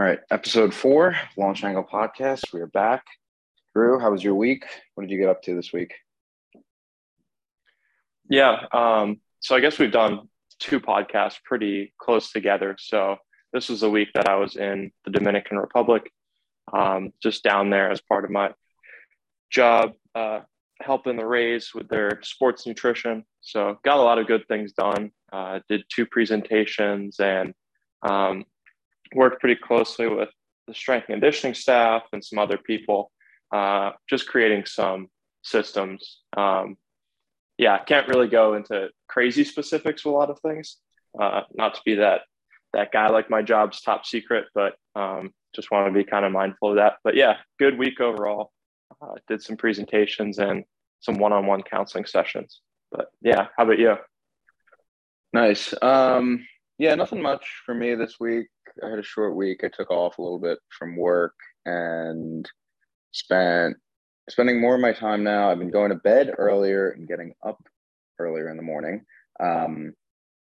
All right, episode four, Launch Angle Podcast. We are back. Drew, how was your week? What did you get up to this week? Yeah, um, so I guess we've done two podcasts pretty close together. So this was the week that I was in the Dominican Republic, um, just down there as part of my job, uh, helping the Rays with their sports nutrition. So got a lot of good things done. Uh, did two presentations and um, worked pretty closely with the strength and conditioning staff and some other people, uh, just creating some systems. Um, yeah, can't really go into crazy specifics with a lot of things. Uh, not to be that that guy like my job's top secret, but um, just want to be kind of mindful of that. But yeah, good week overall. Uh, did some presentations and some one-on-one counseling sessions. But yeah, how about you? Nice. Um, yeah, nothing much for me this week. I had a short week. I took off a little bit from work and spent spending more of my time now. I've been going to bed earlier and getting up earlier in the morning, um,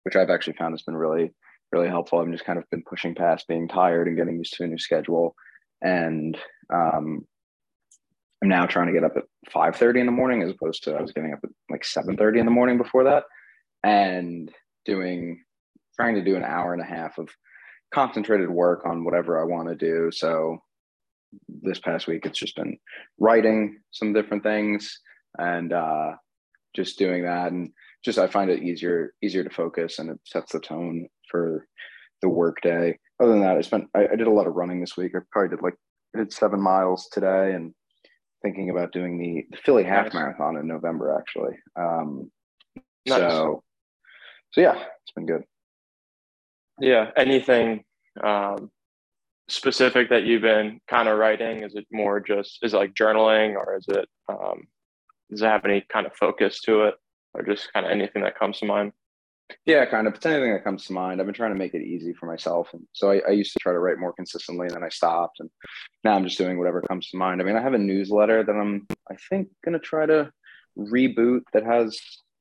which I've actually found has been really, really helpful. I've just kind of been pushing past being tired and getting used to a new schedule. And um, I'm now trying to get up at 5:30 in the morning as opposed to I was getting up at like 7:30 in the morning before that, and doing trying to do an hour and a half of concentrated work on whatever I want to do. So this past week, it's just been writing some different things and uh, just doing that. And just I find it easier easier to focus and it sets the tone for the work day. Other than that, I spent I, I did a lot of running this week. I probably did like I did seven miles today and thinking about doing the, the Philly half nice. marathon in November actually. Um, nice. So so yeah, it's been good. Yeah. Anything um, specific that you've been kind of writing? Is it more just is it like journaling, or is it um, does it have any kind of focus to it, or just kind of anything that comes to mind? Yeah, kind of. It's anything that comes to mind. I've been trying to make it easy for myself, and so I, I used to try to write more consistently, and then I stopped, and now I'm just doing whatever comes to mind. I mean, I have a newsletter that I'm, I think, gonna try to reboot that has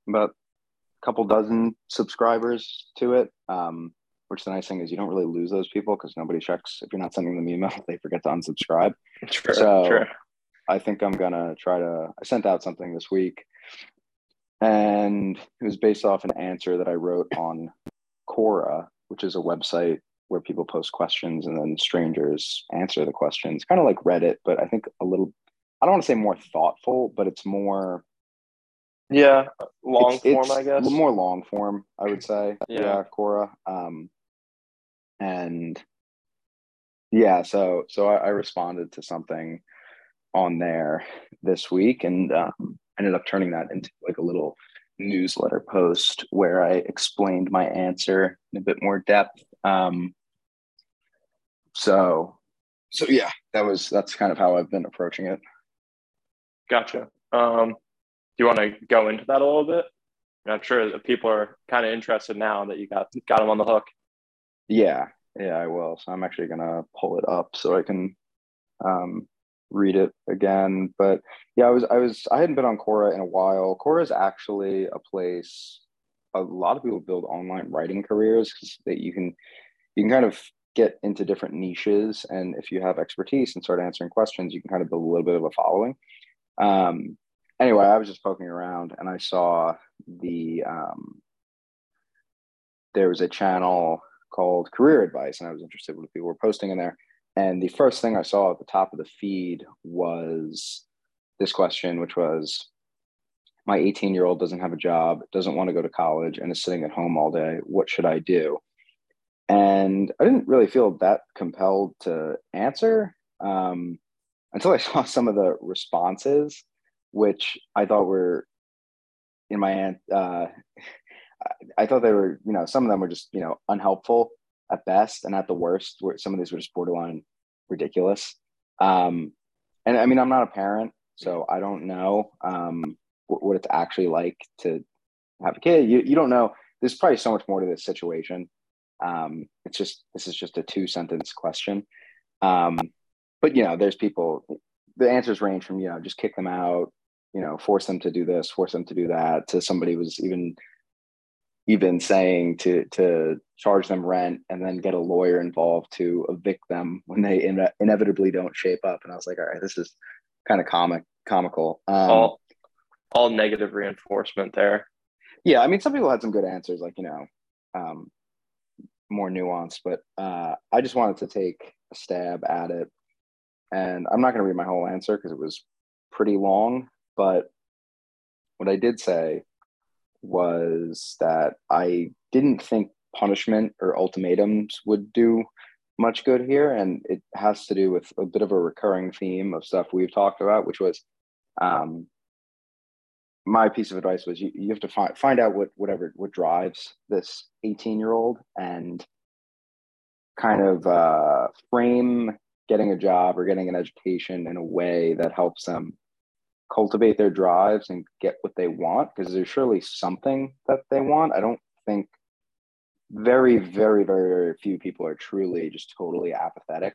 about a couple dozen subscribers to it. Um, which the nice thing is you don't really lose those people because nobody checks if you're not sending them email they forget to unsubscribe sure, so sure. i think i'm gonna try to i sent out something this week and it was based off an answer that i wrote on quora which is a website where people post questions and then strangers answer the questions kind of like reddit but i think a little i don't want to say more thoughtful but it's more yeah, long it's, form, it's I guess. More long form, I would say. Yeah, yeah Quora. Um, and yeah, so so I, I, responded to something on there this week, and um, ended up turning that into like a little newsletter post where I explained my answer in a bit more depth. Um, so so yeah, that was that's kind of how I've been approaching it. Gotcha. Um, do you want to go into that a little bit? I'm sure that people are kind of interested now that you got got them on the hook. Yeah, yeah, I will. So I'm actually gonna pull it up so I can um, read it again. But yeah, I was I was I hadn't been on Quora in a while. Quora is actually a place a lot of people build online writing careers because that you can you can kind of get into different niches and if you have expertise and start answering questions you can kind of build a little bit of a following um, anyway, I was just poking around and I saw the um, there was a channel called Career Advice, and I was interested what people were posting in there. And the first thing I saw at the top of the feed was this question, which was my 18 year old doesn't have a job, doesn't want to go to college, and is sitting at home all day. What should I do? And I didn't really feel that compelled to answer um, until I saw some of the responses which I thought were in my end. Uh, I thought they were, you know, some of them were just, you know, unhelpful at best, and at the worst, where some of these were just borderline ridiculous. Um, and I mean, I'm not a parent, so I don't know um, what, it's actually like to have a kid. You you don't know. There's probably so much more to this situation. Um, it's just this is just a two sentence question. Um, but you know, there's people. The answers range from you know just kick them out, you know force them to do this force them to do that to somebody was even even saying to to charge them rent and then get a lawyer involved to evict them when they in- inevitably don't shape up. And I was like, all right, this is kind of comic comical. Um, all all negative reinforcement there. Yeah, I mean, some people had some good answers, like you know, um, more nuanced, but uh, I just wanted to take a stab at it, and I'm not going to read my whole answer because it was pretty long. But what I did say was that I didn't think punishment or ultimatums would do much good here. And it has to do with a bit of a recurring theme of stuff we've talked about, which was um, my piece of advice was you, you have to find, find out what whatever what drives this 18 year old and kind of uh, frame getting a job or getting an education in a way that helps them cultivate their drives and get what they want because there's surely something that they want. I don't think very, very, very, very few people are truly just totally apathetic.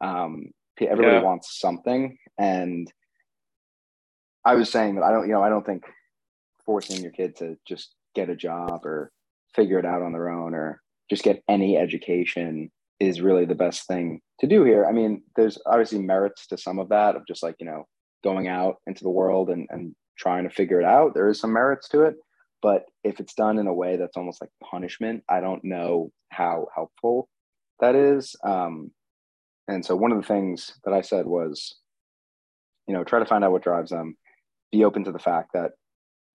Um, everybody yeah. wants something, and I was saying that I don't, you know, I don't think forcing your kid to just get a job or figure it out on their own or just get any education is really the best thing to do here. I mean, there's obviously merits to some of that of just like, you know, going out into the world and, and trying to figure it out. There is some merits to it. But if it's done in a way that's almost like punishment, I don't know how helpful that is. Um, and so one of the things that I said was, you know, try to find out what drives them, be open to the fact that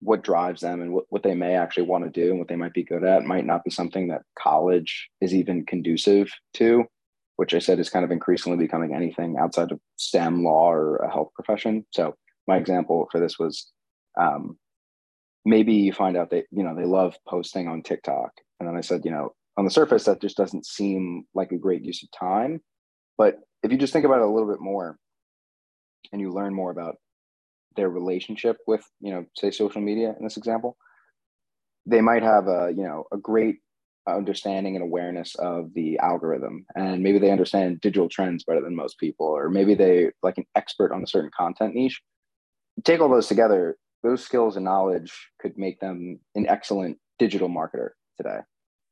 what drives them and what, what they may actually want to do and what they might be good at might not be something that college is even conducive to which I said is kind of increasingly becoming anything outside of STEM, law, or a health profession. So my example for this was um, maybe you find out that you know they love posting on TikTok, and then I said, you know, on the surface that just doesn't seem like a great use of time, but if you just think about it a little bit more, and you learn more about their relationship with you know say social media in this example they might have a you know a great understanding and awareness of the algorithm. And maybe they understand digital trends better than most people or maybe they like an expert on a certain content niche. Take all those together those skills and knowledge could make them an excellent digital marketer today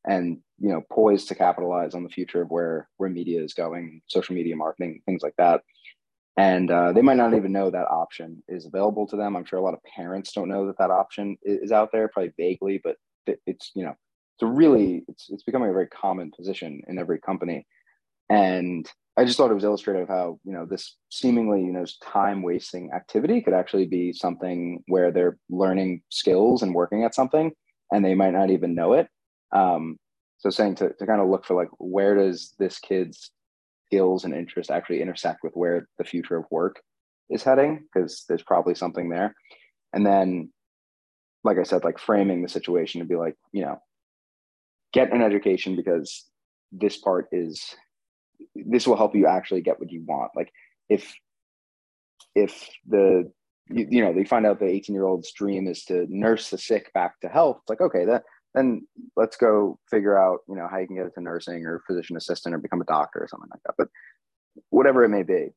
and you know poised to capitalize on the future of where where media is going social media marketing things like that. And uh, they might not even know that option is available to them. I'm sure a lot of parents don't know that that option is out there probably vaguely but it's you know it's a really it's it's becoming a very common position in every company. And i just thought it was illustrative of how you know this seemingly you know time wasting activity could actually be something where they're learning skills and working at something and they might not even know it. Um, so saying to, to kind of look for like where does this kid's skills and interest actually intersect with where the future of work is heading? Because there's probably something there. And then like i said like framing the situation to be like you know get an education because this part is this will help you actually get what you want like if if the you, you know they find out the 18 year old's dream is to nurse the sick back to health it's like okay that then let's go figure out you know how you can get into nursing or physician assistant or become a doctor or something like that but whatever it may be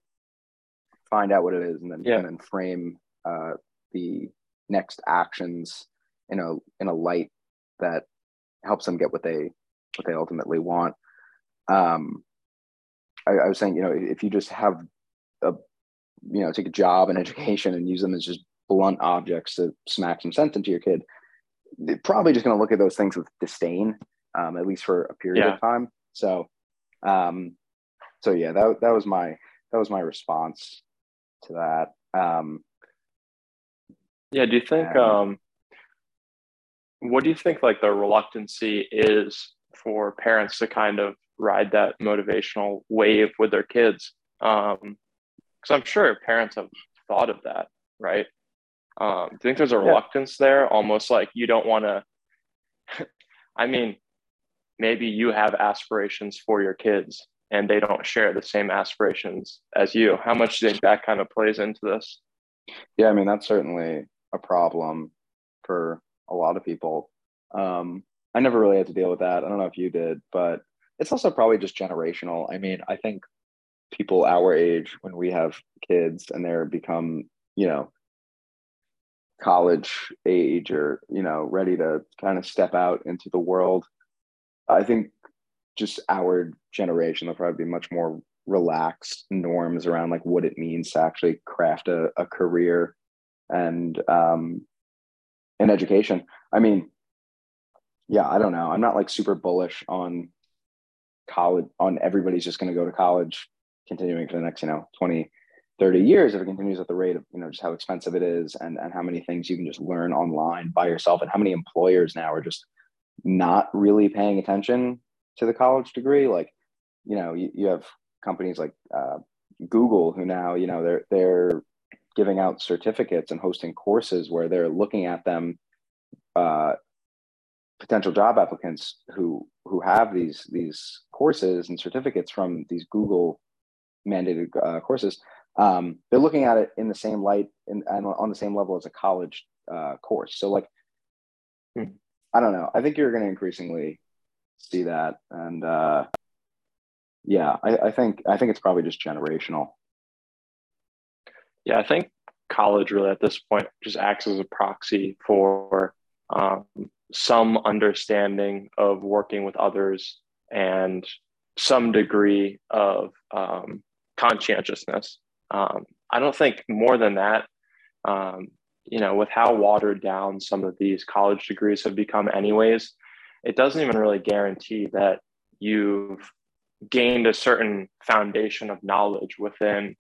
find out what it is and then yeah. and then frame uh, the next actions in a in a light that helps them get what they what they ultimately want. Um, I, I was saying, you know, if you just have a, you know, take a job and education and use them as just blunt objects to smack some sense into your kid, they're probably just going to look at those things with disdain, um, at least for a period yeah. of time. So, um, so yeah, that that was my that was my response to that. Um, yeah, do you think um, what do you think like the reluctancy is for parents to kind of ride that motivational wave with their kids? Um because i'm sure parents have thought of that right? Um do you think there's a reluctance yeah. there? Almost like you don't want to i mean maybe you have aspirations for your kids and they don't share the same aspirations as you. How much do you think that kind of plays into this? Yeah i mean that's certainly a problem for a lot of people. Um, I never really had to deal with that. I don't know if you did, but it's also probably just generational. I mean, I think people our age, when we have kids and they're become, you know, college age or you know ready to kind of step out into the world i think just our generation there'll probably be much more relaxed norms around like what it means to actually craft a, a career and um in education. I mean yeah i don't know. I'm not like super bullish on college on everybody's just going to go to college continuing for the next you know 20 30 years if it continues at the rate of you know just how expensive it is and and how many things you can just learn online by yourself and how many employers now are just not really paying attention to the college degree. Like you know you, you have companies like uh, google who now you know they're they're giving out certificates and hosting courses where they're looking at them uh, potential job applicants who who have these these courses and certificates from these google mandated uh, courses um, they're looking at it in the same light and, and on the same level as a college uh, course. So like hmm. i don't know. I think you're going to increasingly see that and uh, yeah I, I think i think it's probably just generational yeah i think college really at this point just acts as a proxy for um, some understanding of working with others and some degree of um, conscientiousness. Um, I don't think more than that. Um, you know, with how watered down some of these college degrees have become, anyways, it doesn't even really guarantee that you've gained a certain foundation of knowledge within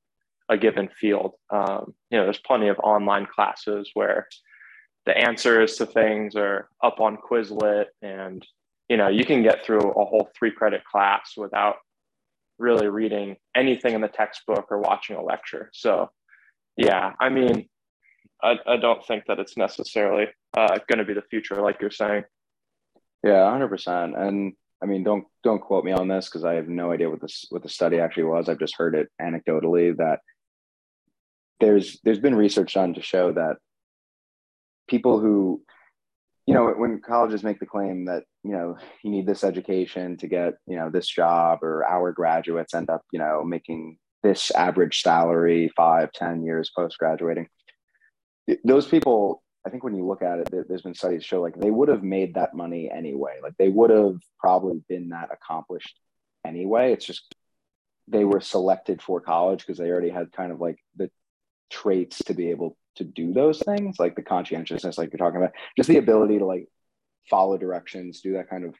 a given field. Um, you know, there's plenty of online classes where the answers to things are up on Quizlet, and you know you can get through a whole three credit class without really reading anything in the textbook or watching a lecture. So, yeah, I mean, I, I don't think that it's necessarily uh, going to be the future, like you're saying. Yeah, hundred percent. And I mean, don't don't quote me on this because I have no idea what this what the study actually was. I've just heard it anecdotally that there's there's been research done to show that people who you know when colleges make the claim that you know you need this education to get you know this job or our graduates end up you know making this average salary five ten years post graduating those people i think when you look at it there's been studies show like they would have made that money anyway. Like they would have probably been that accomplished anyway. It's just they were selected for college because they already had kind of like the traits to be able to do those things, like the conscientiousness, like you're talking about, just the ability to like follow directions, do that kind of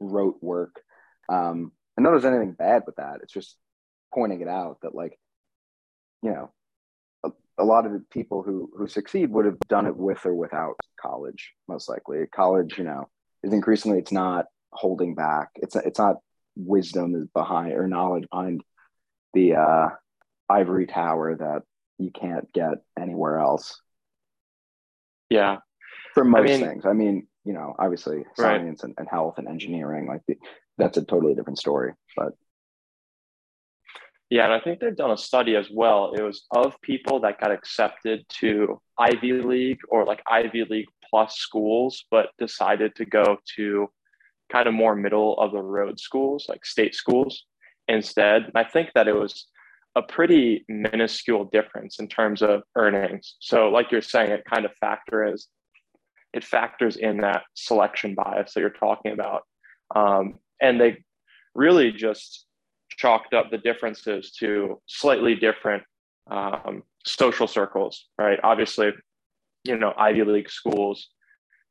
rote work. Um, I know there's anything bad with that. It's just pointing it out that like, you know, a, a lot of the people who who succeed would have done it with or without college, most likely. College, you know, is increasingly it's not holding back. It's it's not wisdom is behind or knowledge behind the uh, ivory tower that you can't get anywhere else. Yeah. For most I mean, things. I mean, you know, obviously science right. and, and health and engineering, like the, that's a totally different story. But yeah, and I think they've done a study as well. It was of people that got accepted to Ivy League or like Ivy League plus schools, but decided to go to kind of more middle of the road schools, like state schools instead. And I think that it was a pretty minuscule difference in terms of earnings. So, like you're saying, it kind of factors it factors in that selection bias that you're talking about, um, and they really just chalked up the differences to slightly different um, social circles. Right? Obviously, you know, Ivy League schools.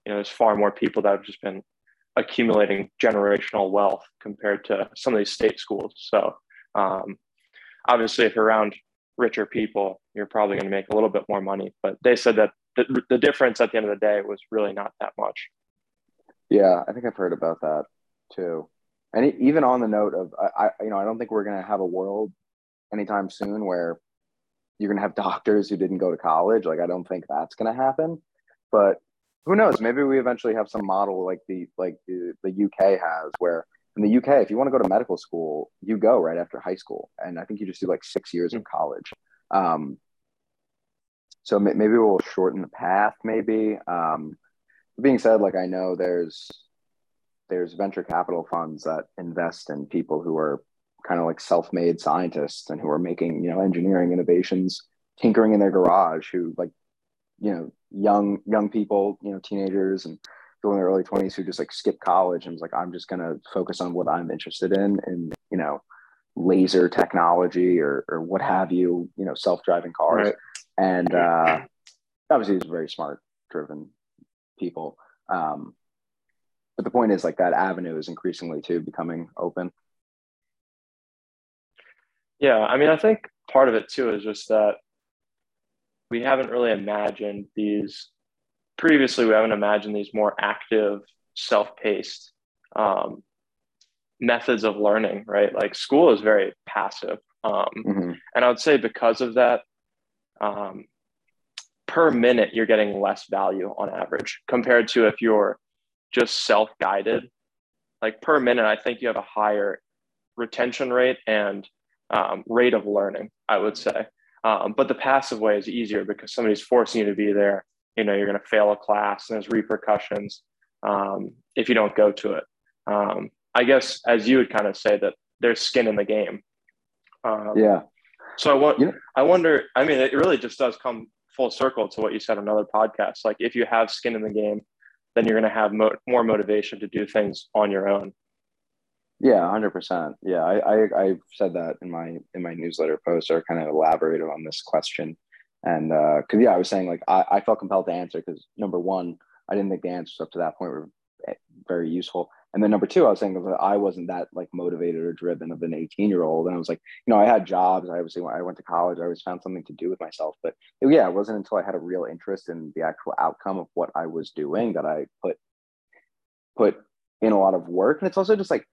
You know, there's far more people that have just been accumulating generational wealth compared to some of these state schools. So um, obviously if you're around richer people you're probably going to make a little bit more money but they said that the, the difference at the end of the day was really not that much. Yeah i think i've heard about that too. And even on the note of i, you know i don't think we're going to have a world anytime soon where you're going to have doctors who didn't go to college. Like i don't think that's going to happen. But who knows? Maybe we eventually have some model like the like the, the uk has where in the UK, if you want to go to medical school, you go right after high school, and I think you just do like six years of college. Um, so maybe we'll shorten the path. Maybe. Um, being said, like I know there's there's venture capital funds that invest in people who are kind of like self-made scientists and who are making you know engineering innovations, tinkering in their garage, who like you know young young people, you know, teenagers and people in their early 20s who just like skip college and was like, I'm just gonna focus on what I'm interested in and you know, laser technology or or what have you, you know, self-driving cars. Right. And uh obviously he's very smart driven people. Um but the point is like that avenue is increasingly too becoming open. Yeah, I mean I think part of it too is just that we haven't really imagined these previously we haven't imagined these more active self-paced um, methods of learning right like school is very passive um, mm-hmm. and i would say because of that um, per minute you're getting less value on average compared to if you're just self-guided like per minute i think you have a higher retention rate and um, rate of learning i would say um, but the passive way is easier because somebody's forcing you to be there. You know, you're going to fail a class and there's repercussions um, if you don't go to it. Um, I guess, as you would kind of say, that there's skin in the game. Um, yeah. So I want, yeah. I wonder. I mean, it really just does come full circle to what you said on another podcast. Like, if you have skin in the game, then you're going to have mo- more motivation to do things on your own. Yeah, hundred percent. Yeah, I, I I've said that in my in my newsletter post or kind of elaborated on this question, and because uh, yeah, I was saying like I, I felt compelled to answer because number one, I didn't think the answers up to that point were eh, very useful, and then number two, I was saying that I wasn't that like motivated or driven of an eighteen year old, and I was like, you know, I had jobs. I obviously I went to college, I always found something to do with myself, but yeah, it wasn't until I had a real interest in the actual outcome of what I was doing that I put put in a lot of work, and it's also just like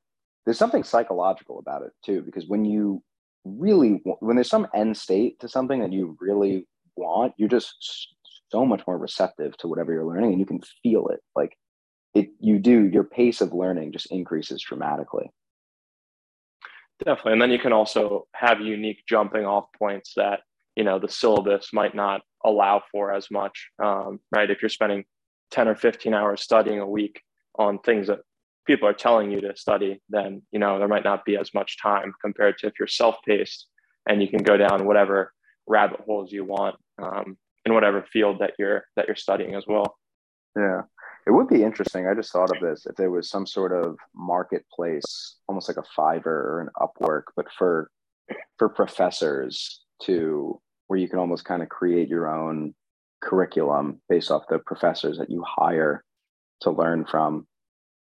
there's something psychological about it too because when you really when there's some end state to something that you really want you're just so much more receptive to whatever you're learning and you can feel it. Like it you do your pace of learning just increases dramatically. Definitely and then you can also have unique jumping off points that you know the syllabus might not allow for as much um, right? If you're spending 10 or 15 hours studying a week on things that people are telling you to study, then you know there might not be as much time compared to if you're self-paced and you can go down whatever rabbit holes you want um, in whatever field that you're that you're studying as well. Yeah, it would be interesting. I just thought of this if there was some sort of marketplace, almost like a Fiverr or an Upwork, but for for professors to where you can almost kind of create your own curriculum based off the professors that you hire to learn from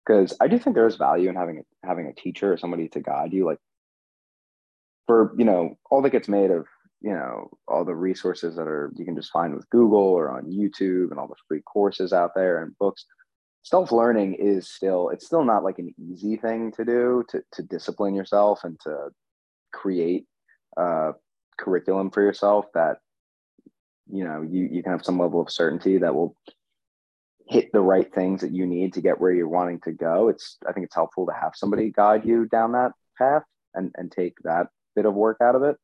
because I do think there is value in having having a teacher or somebody to guide you. Like for you know all that gets made of you know all the resources that are you can just find with Google or on YouTube and all the free courses out there and books. Self learning is still it's still not like an easy thing to do to to discipline yourself and to create a curriculum for yourself that you know you you can have some level of certainty that will hit the right things that you need to get where you're wanting to go it's i think it's helpful to have somebody guide you down that path and and take that bit of work out of it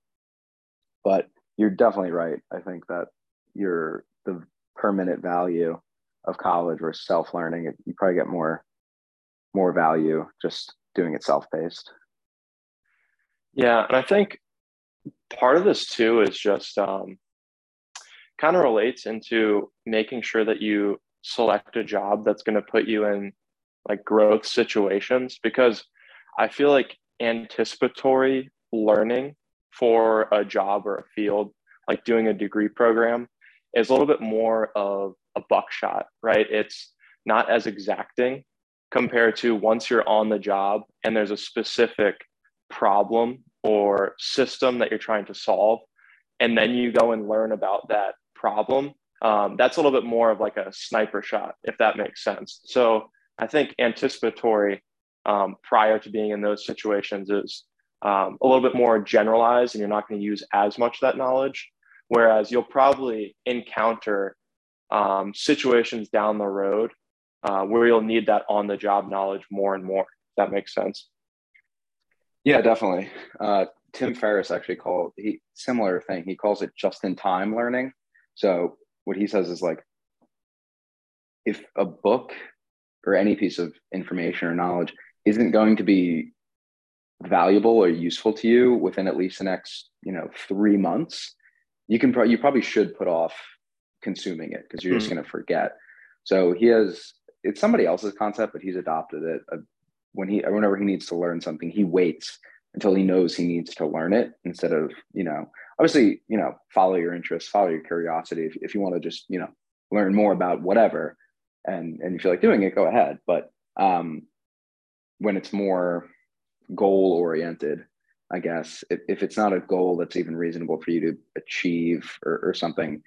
but you're definitely right. I think that your the permanent value of college versus self-learning you probably get more more value just doing it self-paced. Yeah and i think part of this too is just um, kind of relates into making sure that you select a job that's going to put you in like growth situations because I feel like anticipatory learning for a job or a field, like doing a degree program, is a little bit more of a buckshot, right? It's not as exacting compared to once you're on the job and there's a specific problem or system that you're trying to solve. And then you go and learn about that problem um, that's a little bit more of like a sniper shot, if that makes sense. So I think anticipatory um, prior to being in those situations is um, a little bit more generalized, and you're not going to use as much that knowledge. Whereas you'll probably encounter um, situations down the road uh, where you'll need that on the job knowledge more and more. That makes sense. Yeah, definitely. Uh, Tim Ferriss actually called he similar thing. He calls it just in time learning. So what he says is like if a book or any piece of information or knowledge isn't going to be valuable or useful to you within at least the next you know three months you can pro- you probably should put off consuming it because you're mm. just going to forget. So he has it's somebody else's concept, but he's adopted it. Uh, when he whenever he needs to learn something, he waits until he knows he needs to learn it instead of you know obviously you know follow your interests, follow your curiosity. If if you want to just you know learn more about whatever, and and you feel like doing it, go ahead. But um, when it's more goal oriented, I guess if, if it's not a goal that's even reasonable for you to achieve or, or something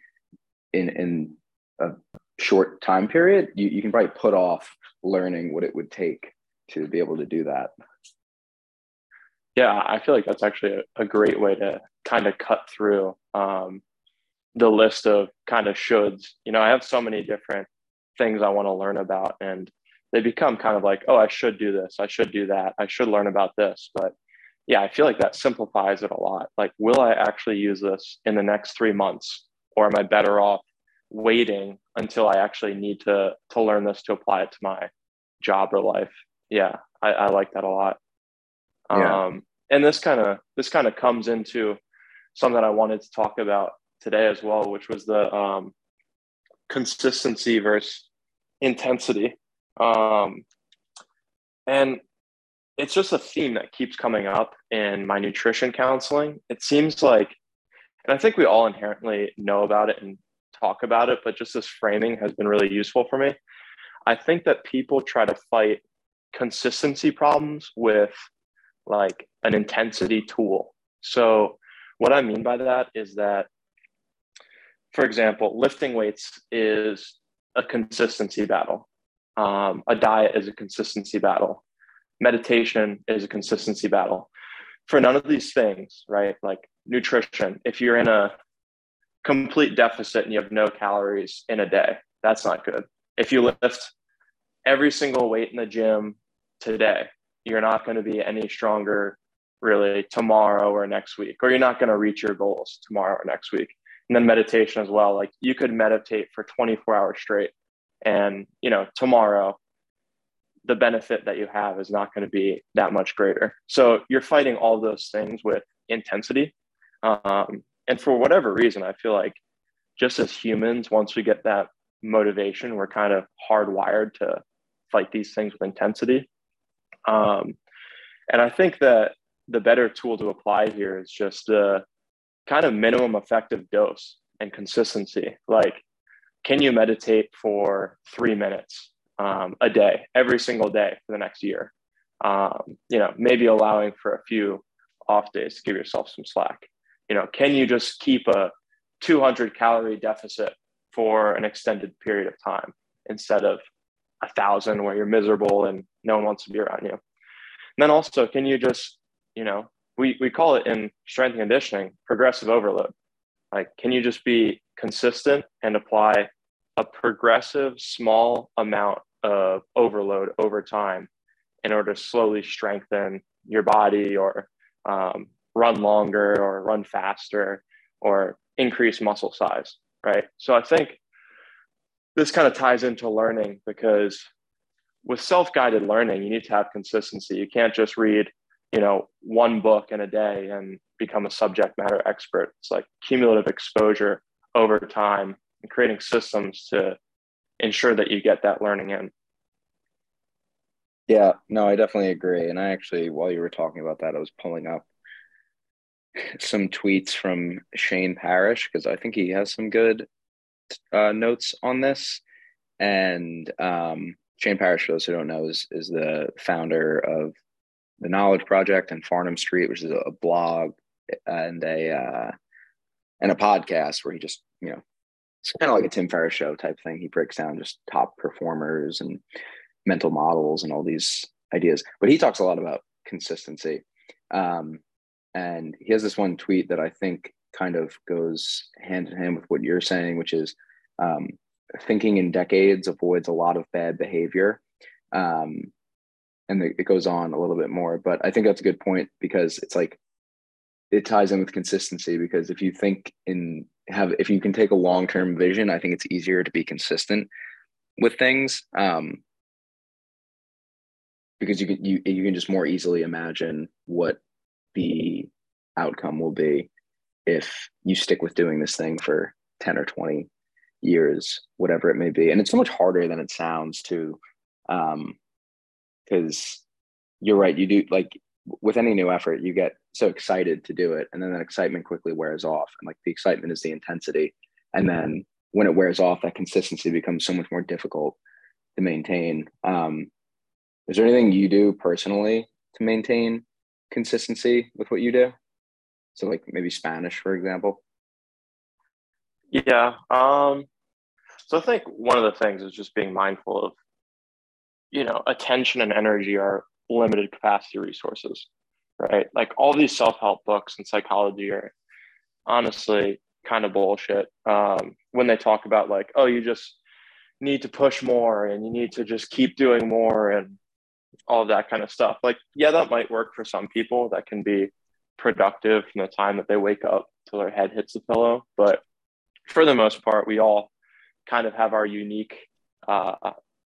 in in a short time period, you, you can probably put off learning what it would take to be able to do that. Yeah, I feel like that's actually a, a great way to kind of cut through um, the list of kind of shoulds. You know, I have so many different things I want to learn about, and they become kind of like, oh, I should do this, I should do that, I should learn about this. But yeah, I feel like that simplifies it a lot. Like, will I actually use this in the next three months, or am I better off waiting until I actually need to to learn this to apply it to my job or life? Yeah, I, I like that a lot. Yeah. Um, and this kind of this kind of comes into something that I wanted to talk about today as well, which was the um, consistency versus intensity. Um, and it's just a theme that keeps coming up in my nutrition counseling. It seems like, and I think we all inherently know about it and talk about it, but just this framing has been really useful for me. I think that people try to fight consistency problems with like an intensity tool. So, what I mean by that is that, for example, lifting weights is a consistency battle. Um, a diet is a consistency battle. Meditation is a consistency battle. For none of these things, right? Like nutrition, if you're in a complete deficit and you have no calories in a day, that's not good. If you lift every single weight in the gym today, you're not going to be any stronger really tomorrow or next week, or you're not going to reach your goals tomorrow or next week. And then meditation as well. Like you could meditate for 24 hours straight and you know tomorrow the benefit that you have is not going to be that much greater. So you're fighting all those things with intensity. Um, and for whatever reason i feel like just as humans once we get that motivation we're kind of hardwired to fight these things with intensity. Um, and i think that the better tool to apply here is just the kind of minimum effective dose and consistency. Like can you meditate for three minutes um, a day, every single day for the next year? Um, you know, maybe allowing for a few off days to give yourself some slack. You know, can you just keep a 200 calorie deficit for an extended period of time instead of a thousand where you're miserable and no one wants to be around you? And then also, can you just, you know, we, we call it in strength and conditioning progressive overload. Like, can you just be consistent and apply a progressive small amount of overload over time in order to slowly strengthen your body or um, run longer or run faster or increase muscle size, right? So I think this kind of ties into learning because with self-guided learning, you need to have consistency. You can't just read, you know, one book in a day and become a subject matter expert. It's like cumulative exposure over time and creating systems to ensure that you get that learning in. Yeah, no, I definitely agree. And I actually, while you were talking about that, I was pulling up some tweets from Shane Parrish because I think he has some good uh, notes on this. And um, Shane Parrish, for those who don't know, is, is the founder of the Knowledge Project and Farnam Street, which is a blog and a uh, and a podcast where he just you know it's kind of like a Tim Ferriss show type thing. He breaks down just top performers and mental models and all these ideas. But he talks a lot about consistency. Um, and he has this one tweet that I think kind of goes hand in hand with what you're saying, which is um, thinking in decades avoids a lot of bad behavior. Um, and it goes on a little bit more, but I think that's a good point because it's like it ties in with consistency because if you think in have if you can take a long-term vision i think it's easier to be consistent with things um, because you can you, you can just more easily imagine what the outcome will be if you stick with doing this thing for 10 or 20 years, whatever it may be. And it's so much harder than it sounds to, um, because you're right. You do like with any new effort, you get so excited to do it, and then that excitement quickly wears off. And like the excitement is the intensity, and then when it wears off, that consistency becomes so much more difficult to maintain. Um, is there anything you do personally to maintain consistency with what you do? So, like maybe Spanish, for example. Yeah. Um, so I think one of the things is just being mindful of, you know, attention and energy are limited capacity resources, right? Like all these self help books and psychology are honestly kind of bullshit. Um, when they talk about like, oh, you just need to push more and you need to just keep doing more and all of that kind of stuff. Like, yeah, that might work for some people. That can be productive from the time that they wake up till their head hits the pillow. But for the most part, we all kind of have our unique uh,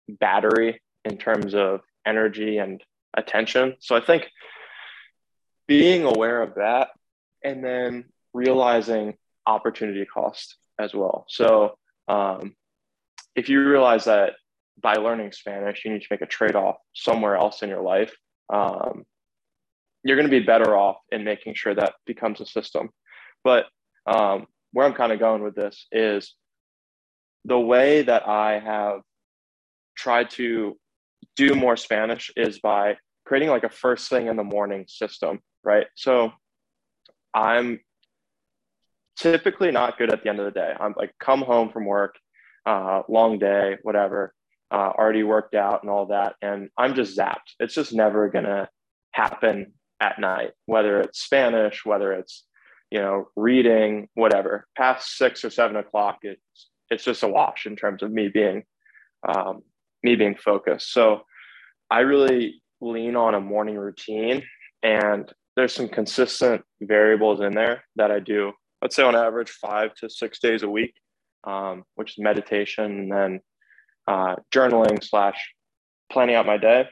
battery in terms of energy and attention. So I think being aware of that and then realizing opportunity cost as well. So um, if you realize that by learning Spanish, you need to make a trade off somewhere else in your life, um, you're going to be better off in making sure that becomes a system. But um, where I'm kind of going with this is the way that I have tried to do more Spanish is by creating like a first thing in the morning system, right? So I'm typically not good at the end of the day. I'm like come home from work, uh, long day, whatever, uh, already worked out and all that, and I'm just zapped. It's just never gonna happen at night, whether it's Spanish, whether it's you know reading, whatever. Past six or seven o'clock, it's it's just a wash in terms of me being um, me being focused. So I really lean on a morning routine, and there's some consistent variables in there that I do. Let's say on average five to six days a week, um, which is meditation and then uh, journaling slash planning out my day,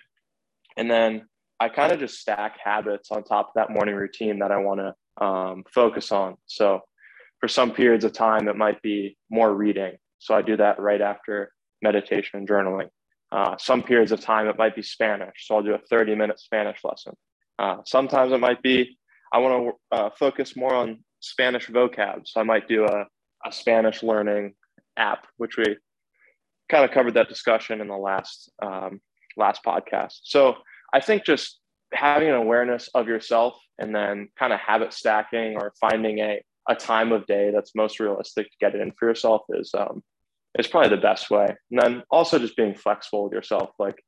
and then I kind of just stack habits on top of that morning routine that I want to um, focus on. So for some periods of time, it might be more reading. So I do that right after meditation and journaling. Uh, some periods of time, it might be Spanish. So I'll do a 30 minute Spanish lesson. Uh, sometimes it might be, I want to uh, focus more on Spanish vocab. So I might do a, a Spanish learning app, which we kind of covered that discussion in the last um, last podcast. So I think just having an awareness of yourself and then kind of habit stacking or finding a, a time of day that's most realistic to get it in for yourself is um, is probably the best way. And then also just being flexible with yourself, like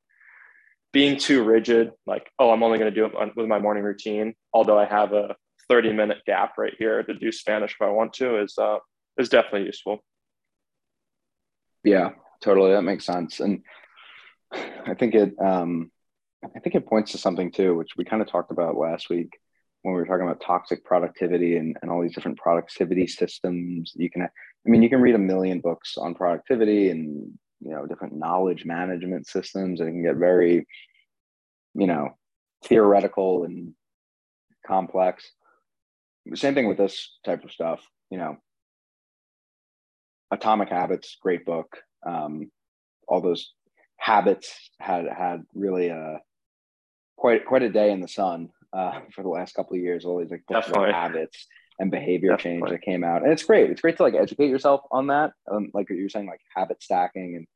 being too rigid, like, oh, I'm only going to do it with my morning routine, although I have a 30 minute gap right here to do Spanish if I want to, is uh, is definitely useful. Yeah, totally. That makes sense. And I think it um, I think it points to something too, which we kind of talked about last week when we were talking about toxic productivity and, and all these different productivity systems. You can, I mean, you can read a million books on productivity and, you know, different knowledge management systems. And it can get very, you know, theoretical and complex. Same thing with this type of stuff, you know, Atomic Habits, great book. Um, all those habits had had really a quite quite a day in the sun uh, for the last couple of years. All these like habits and behavior Definitely. change that came out, and it's great. It's great to like educate yourself on that, um, like you're saying, like habit stacking and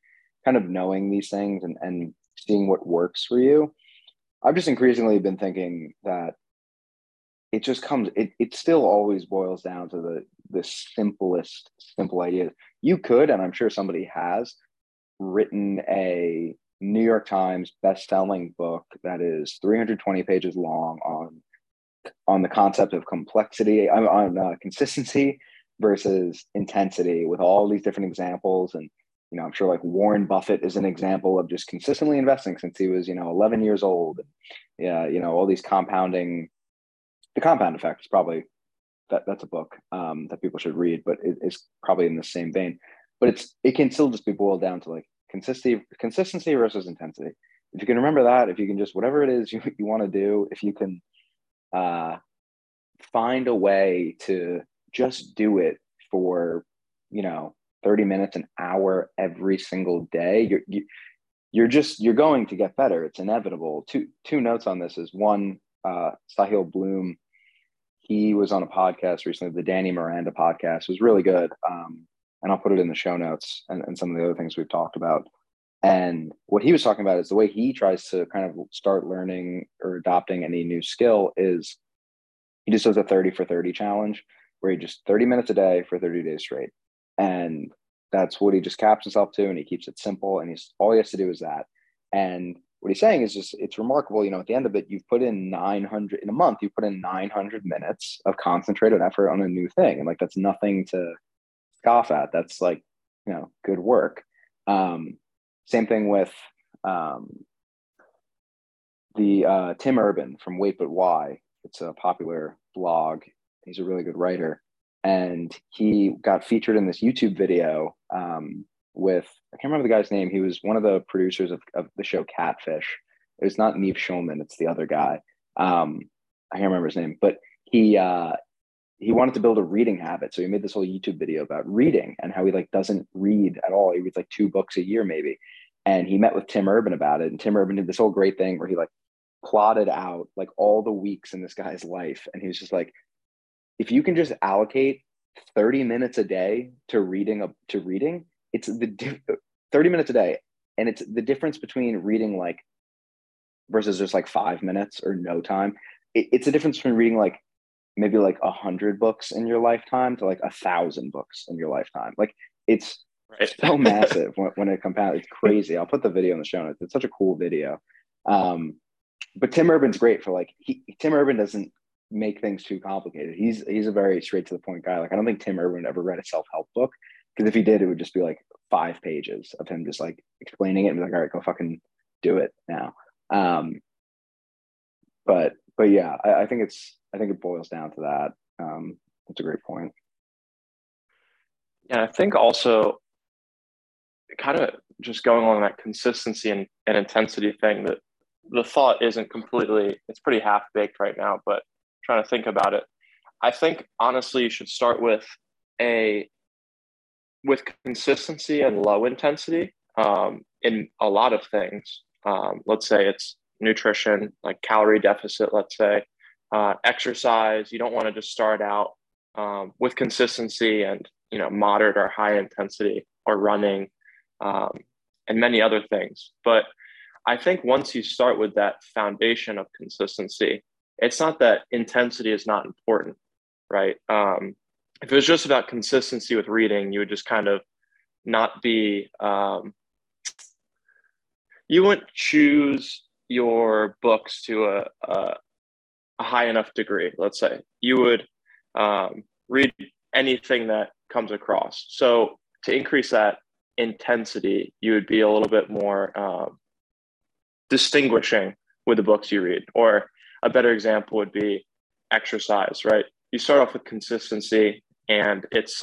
kind of knowing these things and and seeing what works for you. I've just increasingly been thinking that it just comes it, it still always boils down to the the simplest simple idea you could and i'm sure somebody has written a New York Times best-selling book that is 320 pages long on on the concept of complexity on, on uh, consistency versus intensity with all these different examples. And you know i'm sure like warren buffett is an example of just consistently investing since he was you know 11 years old. Yeah you know all these compounding the compound effect is probably that that's a book um, that people should read but it, it's probably in the same vein. But it's it can still just be boiled down to like consistency consistency versus intensity. If you can remember that if you can just whatever it is you, you want to do if you can uh, find a way to just do it for you know 30 minutes, an hour every single day, you're, you, you're just, you're going to get better. It's inevitable. Two, two notes on this is one, uh, Sahil Bloom, he was on a podcast recently, the Danny Miranda podcast was really good. Um, and I'll put it in the show notes and, and some of the other things we've talked about. And what he was talking about is the way he tries to kind of start learning or adopting any new skill is he just does a 30 for 30 challenge where he just 30 minutes a day for 30 days straight. And that's what he just caps himself to. And he keeps it simple. And he's all he has to do is that. And what he's saying is just it's remarkable. You know, at the end of it, you've put in 900 in a month, you put in 900 minutes of concentrated effort on a new thing. And like that's nothing to scoff at. That's like, you know, good work. Um, same thing with um, the uh, Tim Urban from Wait But Why. It's a popular blog. He's a really good writer. And he got featured in this YouTube video um, with, I can't remember the guy's name. He was one of the producers of, of the show Catfish. It was not Nev Schulman, it's the other guy. Um, I can't remember his name, but he uh, he wanted to build a reading habit. So he made this whole YouTube video about reading and how he like doesn't read at all. He reads like two books a year, maybe. And he met with Tim Urban about it. And Tim Urban did this whole great thing where he like plotted out like all the weeks in this guy's life. And he was just like, if you can just allocate 30 minutes a day to reading a, to reading, it's the 30 minutes a day. And it's the difference between reading like versus just like five minutes or no time. It, it's a difference between reading like maybe like a hundred books in your lifetime to like a thousand books in your lifetime. Like it's right. so massive when, when it compounds. It's crazy. I'll put the video in the show notes. It's such a cool video. Um, but Tim Urban's great for like he Tim Urban doesn't make things too complicated. He's he's a very straight to the point guy. Like I don't think Tim Urban ever read a self help book because if he did, it would just be like five pages of him just like explaining it and be like, all right, go fucking do it now. Um, but but yeah, I, I think it's I think it boils down to that. Um, that's a great point. Yeah, I think also kind of just going on that consistency and, and intensity thing that the thought isn't completely it's pretty half baked right now, but trying to think about it. I think honestly you should start with a with consistency and low intensity um, in a lot of things. Um, let's say it's nutrition, like calorie deficit, let's say, uh, exercise. You don't want to just start out um, with consistency and you know moderate or high intensity or running um, and many other things. But I think once you start with that foundation of consistency, it's not that intensity is not important, right? Um, if it was just about consistency with reading, you would just kind of not be um, you wouldn't choose your books to a, a, a high enough degree, let's say, you would um, read anything that comes across. So to increase that intensity, you would be a little bit more um, distinguishing with the books you read. Or a better example would be exercise, right? You start off with consistency, and it's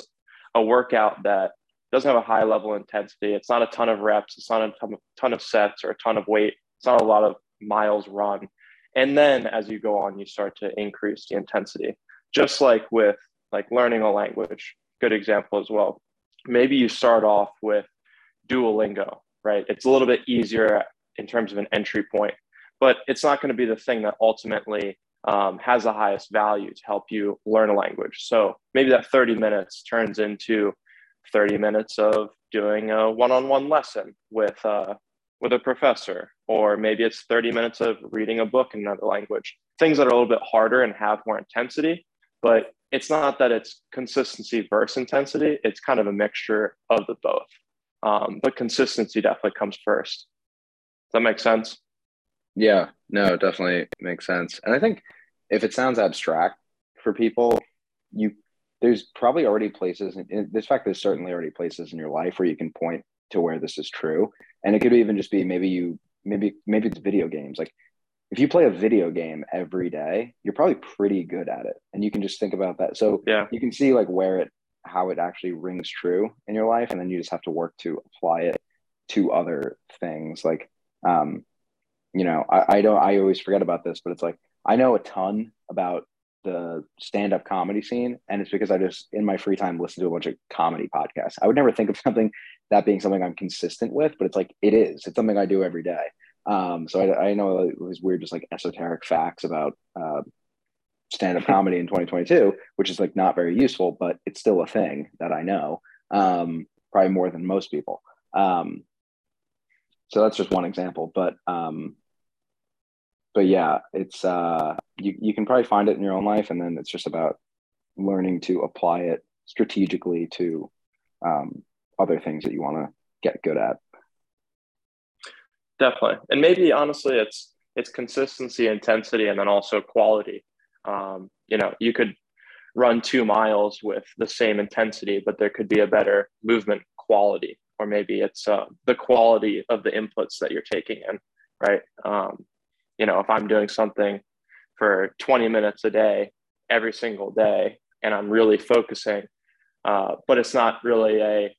a workout that doesn't have a high level intensity. It's not a ton of reps. It's not a ton of, ton of sets or a ton of weight. It's not a lot of miles run. And then as you go on, you start to increase the intensity. Just like with like learning a language, good example as well. Maybe you start off with Duolingo, right? It's a little bit easier in terms of an entry point, but it's not going to be the thing that ultimately um, has the highest value to help you learn a language. So maybe that 30 minutes turns into 30 minutes of doing a one-on-one lesson with uh, with a professor, or maybe it's 30 minutes of reading a book in another language. Things that are a little bit harder and have more intensity, but it's not that it's consistency versus intensity. It's kind of a mixture of the both. Um, but consistency definitely comes first. Does that make sense? Yeah, no, definitely makes sense. And I think if it sounds abstract for people, you there's probably already places in this fact there's certainly already places in your life where you can point to where this is true and it could even just be maybe you maybe maybe it's video games. Like if you play a video game every day you're probably pretty good at it. And you can just think about that. So yeah. you can see like where it how it actually rings true in your life and then you just have to work to apply it to other things. Like um you know i, I don't i always forget about this but it's like i know a ton about the stand-up comedy scene and it's because i just in my free time listen to a bunch of comedy podcasts. I would never think of something that being something i'm consistent with but it's like it is. It's something i do every day. Um, so I, I know it was weird just like esoteric facts about uh, stand-up comedy in 2022 which is like not very useful but it's still a thing that i know um, probably more than most people. Um, so that's just one example but um, but yeah, it's uh, you you can probably find it in your own life, and then it's just about learning to apply it strategically to um, other things that you want to get good at. Definitely, and maybe honestly, it's it's consistency, intensity, and then also quality. Um, you know, you could run two miles with the same intensity, but there could be a better movement quality, or maybe it's uh, the quality of the inputs that you're taking in, right? Um, you know, if I'm doing something for 20 minutes a day, every single day, and I'm really focusing, uh, but it's not really a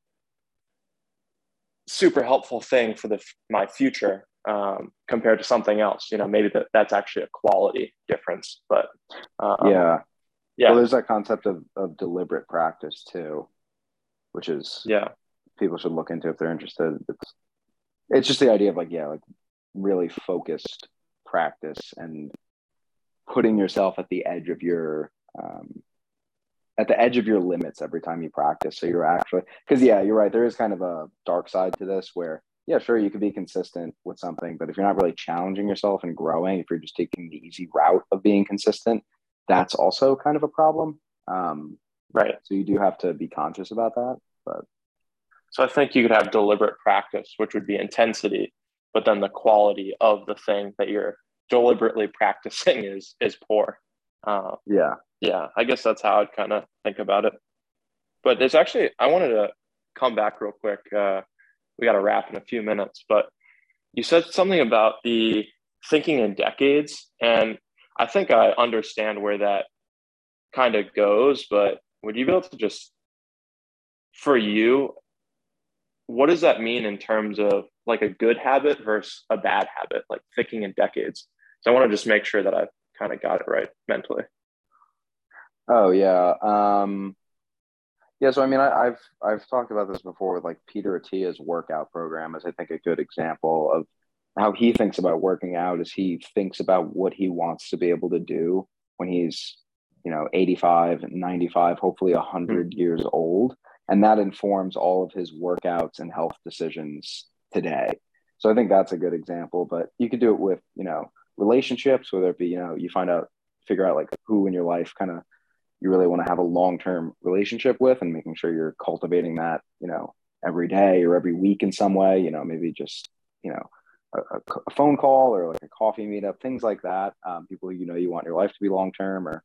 super helpful thing for the my future um, compared to something else. You know, maybe that that's actually a quality difference. But um, yeah, yeah. Well, there's that concept of of deliberate practice too, which is yeah, people should look into if they're interested. It's it's just the idea of like yeah, like really focused practice and putting yourself at the edge of your um, at the edge of your limits every time you practice. So you're actually because yeah you're right there is kind of a dark side to this where yeah sure you could be consistent with something but if you're not really challenging yourself and growing if you're just taking the easy route of being consistent that's also kind of a problem. Um, right. so you do have to be conscious about that but so i think you could have deliberate practice which would be intensity but then the quality of the thing that you're deliberately practicing is is poor. Uh, yeah, yeah. I guess that's how I'd kind of think about it. But there's actually I wanted to come back real quick. Uh, we got to wrap in a few minutes, but you said something about the thinking in decades, and I think I understand where that kind of goes. But would you be able to just, for you, what does that mean in terms of like a good habit versus a bad habit, like thinking in decades? So I want to just make sure that I've kind of got it right mentally. Oh yeah. Um, yeah. So I mean, I, have I've talked about this before with like Peter Attia's workout program as I think a good example of how he thinks about working out is he thinks about what he wants to be able to do when he's you know 85 95 hopefully 100 mm-hmm. years old and that informs all of his workouts and health decisions today. So i think that's a good example but you could do it with you know relationships whether it be you know you find out figure out like who in your life kind of you really want to have a long-term relationship with and making sure you're cultivating that you know every day or every week in some way you know maybe just you know a, a phone call or like a coffee meetup things like that um, people you know you want your life to be long term or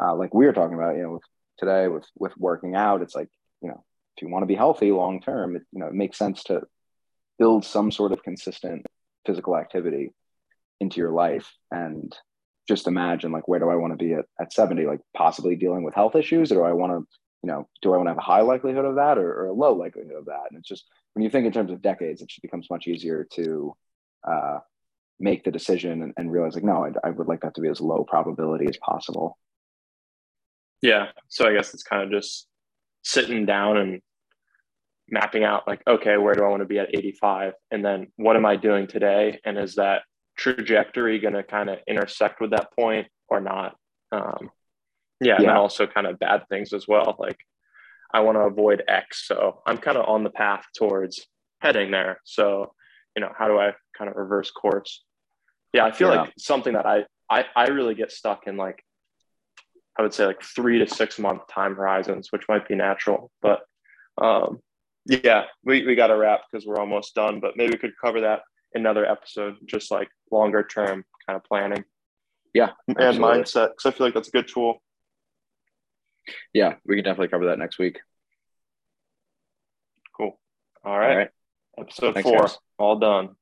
uh, like we were talking about you know today with with working out it's like you know if you want to be healthy long term it you know it makes sense to build some sort of consistent physical activity into your life and just imagine like where do i want to be at, at 70 like possibly dealing with health issues or do i want to you know do i want to have a high likelihood of that or, or, a low likelihood of that? And it's just when you think in terms of decades it just becomes much easier to uh, make the decision and, and realize like no I, I would like that to be as low probability as possible. Yeah. So i guess it's kind of just sitting down and mapping out like okay where do i want to be at 85 and then what am i doing today and is that trajectory going to kind of intersect with that point or not um, yeah, yeah. and also kind of bad things as well like i want to avoid x so i'm kind of on the path towards heading there so you know how do i kind of reverse course yeah i feel yeah. like something that I, I i really get stuck in like I would say like three to six month time horizons, which might be natural. But um, yeah, we, we got to wrap because we're almost done. But maybe we could cover that another episode, just like longer term kind of planning. Yeah, and absolutely. mindset because I feel like that's a good tool. Yeah, we can definitely cover that next week. Cool. All right. All right. Episode Thanks, four, guys. all done.